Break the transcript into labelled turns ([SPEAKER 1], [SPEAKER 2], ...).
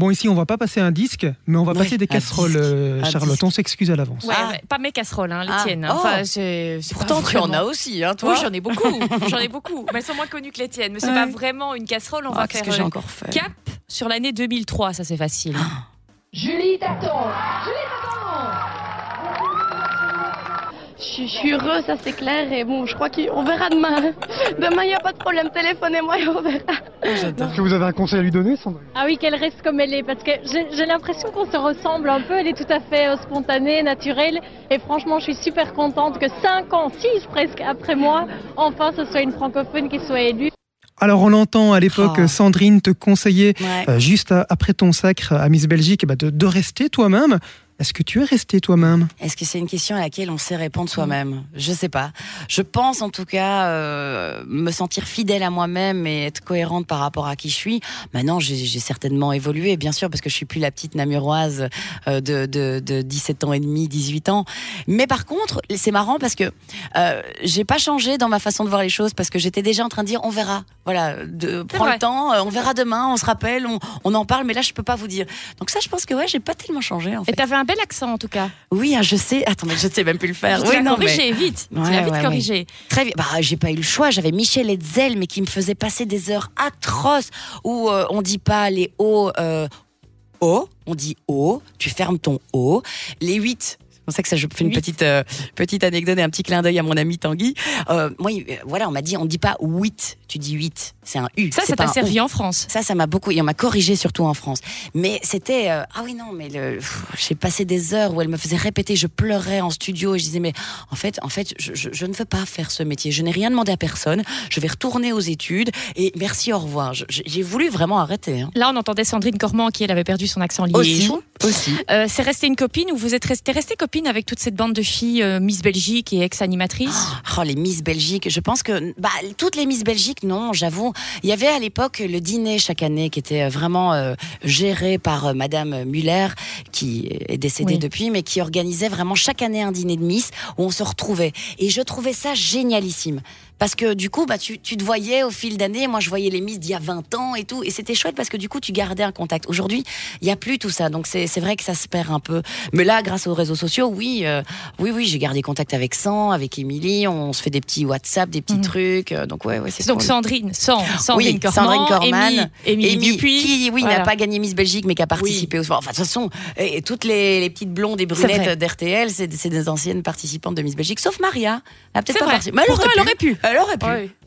[SPEAKER 1] Bon, ici, on va pas passer un disque, mais on va
[SPEAKER 2] Ouais,
[SPEAKER 1] passer des casseroles, euh, Charlotte. On s'excuse à l'avance.
[SPEAKER 3] Ouais,
[SPEAKER 2] Ah.
[SPEAKER 3] pas mes casseroles, hein, les
[SPEAKER 2] Ah.
[SPEAKER 3] tiennes. hein.
[SPEAKER 2] Oh.
[SPEAKER 3] Enfin, c'est- c'est pas
[SPEAKER 2] Pourtant, tu en as aussi, hein, toi.
[SPEAKER 3] Oui, j'en ai beaucoup. J'en ai beaucoup. Mais elles sont moins connues que les tiennes. Mais c'est pas
[SPEAKER 2] Ouais.
[SPEAKER 3] vraiment une casserole. On
[SPEAKER 2] Ah,
[SPEAKER 3] va
[SPEAKER 2] Qu'est-ce
[SPEAKER 3] faire
[SPEAKER 2] que j'ai
[SPEAKER 3] euh,
[SPEAKER 2] encore fait
[SPEAKER 3] cap sur l'année 2003. Ça, c'est facile.
[SPEAKER 4] Julie t'attend Julie
[SPEAKER 5] Je suis- je suis heureux, ça c'est clair. Et bon, je crois qu'on verra demain. Demain, il n'y a pas de problème. Téléphonez-moi et on verra.
[SPEAKER 1] Est-ce que vous avez un conseil à lui donner, Sandrine?
[SPEAKER 6] Ah oui, qu'elle reste comme elle est, parce que j'ai l'impression qu'on se ressemble un peu. Elle est tout à fait euh, spontanée, naturelle. Et franchement, je suis super contente que 5 ans, 6 presque après moi, enfin, ce soit une francophone qui soit élue.
[SPEAKER 1] Alors, on l'entend à l'époque,
[SPEAKER 2] Oh.
[SPEAKER 1] Sandrine te conseillait,
[SPEAKER 2] Ouais.
[SPEAKER 1] euh, juste à- après ton sacre à Miss Belgique, eh ben, de, de rester toi-même. Est-ce que tu es resté toi-même?
[SPEAKER 2] Est-ce que c'est une question à laquelle on sait répondre soi-même? Je sais pas. Je pense en tout cas euh, me sentir fidèle à moi-même et être cohérente par rapport à qui je suis. Maintenant, j'ai j'ai certainement évolué, bien sûr, parce que je suis plus la petite namuroise euh, de, de, de 17 ans et demi, 18 ans. Mais par contre, c'est marrant parce que euh, j'ai pas changé dans ma façon de voir les choses parce que j'étais déjà en train de dire on verra. Voilà, de, prends
[SPEAKER 3] vrai.
[SPEAKER 2] le temps, euh, on verra demain, on se rappelle, on, on en parle, mais là je peux pas vous dire. Donc ça, je pense que ouais, j'ai pas tellement changé en fait.
[SPEAKER 3] Bel accent en tout cas.
[SPEAKER 2] Oui, ah, je sais. Attends, mais je sais même plus le faire.
[SPEAKER 3] Tu
[SPEAKER 2] Oui,
[SPEAKER 3] l'as
[SPEAKER 2] non, mais
[SPEAKER 3] corrigé vite.
[SPEAKER 2] Ouais,
[SPEAKER 3] tu l'as vite
[SPEAKER 2] ouais,
[SPEAKER 3] corrigé.
[SPEAKER 2] très bien. Bah, j'ai pas eu le choix. J'avais Michel Hetzel, mais qui me faisait passer des heures atroces où euh, on dit pas les O. Euh, o, on dit O. Tu fermes ton O. Les 8 C'est pour ça que ça, je fais une petite, euh, petite anecdote et un petit clin d'œil à mon ami Tanguy. Euh, moi, euh, voilà, on m'a dit, on dit pas 8, tu dis 8. C'est un U.
[SPEAKER 3] Ça, ça t'a servi en France.
[SPEAKER 2] Ça, ça m'a beaucoup. Et on m'a corrigé surtout en France. Mais c'était. euh, ah oui, non, mais j'ai passé des heures où elle me faisait répéter. Je pleurais en studio et je disais, mais en fait, en fait je, je- je ne veux pas faire ce métier. Je n'ai rien demandé à personne. Je vais retourner aux études et merci, au revoir. J'ai voulu vraiment arrêter. hein.
[SPEAKER 3] Là, on entendait Sandrine Cormand qui, elle, avait perdu son accent liégeois.
[SPEAKER 2] Aussi.
[SPEAKER 3] Euh, c'est resté une copine ou vous êtes resté, resté copine avec toute cette bande de filles euh, Miss Belgique et ex-animatrices?
[SPEAKER 2] Oh, les Miss Belgique. Je pense que bah, toutes les Miss Belgique, non, j'avoue. Il y avait à l'époque le dîner chaque année qui était vraiment euh, géré par euh, Madame Muller, qui est décédée
[SPEAKER 3] Oui.
[SPEAKER 2] depuis, mais qui organisait vraiment chaque année un dîner de Miss où on se retrouvait. Et je trouvais ça génialissime. Parce que du coup, bah, tu, tu te voyais au fil d'années. Moi, je voyais les Miss d'il y a 20 ans et tout. Et c'était chouette parce que du coup, tu gardais un contact. Aujourd'hui, il n'y a plus tout ça. Donc, c'est c'est vrai que ça se perd un peu. Mais là, grâce aux réseaux sociaux, oui, euh, oui, oui, j'ai gardé contact avec San, avec Émilie. On se fait des petits WhatsApp, des petits
[SPEAKER 3] Mhm.
[SPEAKER 2] trucs. euh, Donc, ouais, ouais, c'est
[SPEAKER 3] Donc. Sandrine, sans, Sandrine
[SPEAKER 2] Oui,
[SPEAKER 3] Cormand,
[SPEAKER 2] Sandrine Corman,
[SPEAKER 3] Émilie-
[SPEAKER 2] qui, oui,
[SPEAKER 3] Voilà.
[SPEAKER 2] n'a pas gagné Miss Belgique, mais qui a participé au Enfin, de toute façon, et, toutes les, les petites blondes et brunettes d'RTL, c'est des anciennes participantes de Miss Belgique, sauf Maria. Elle a peut-être pas participé. Mais elle aurait
[SPEAKER 3] elle aurait pu?
[SPEAKER 2] Elle aurait pu.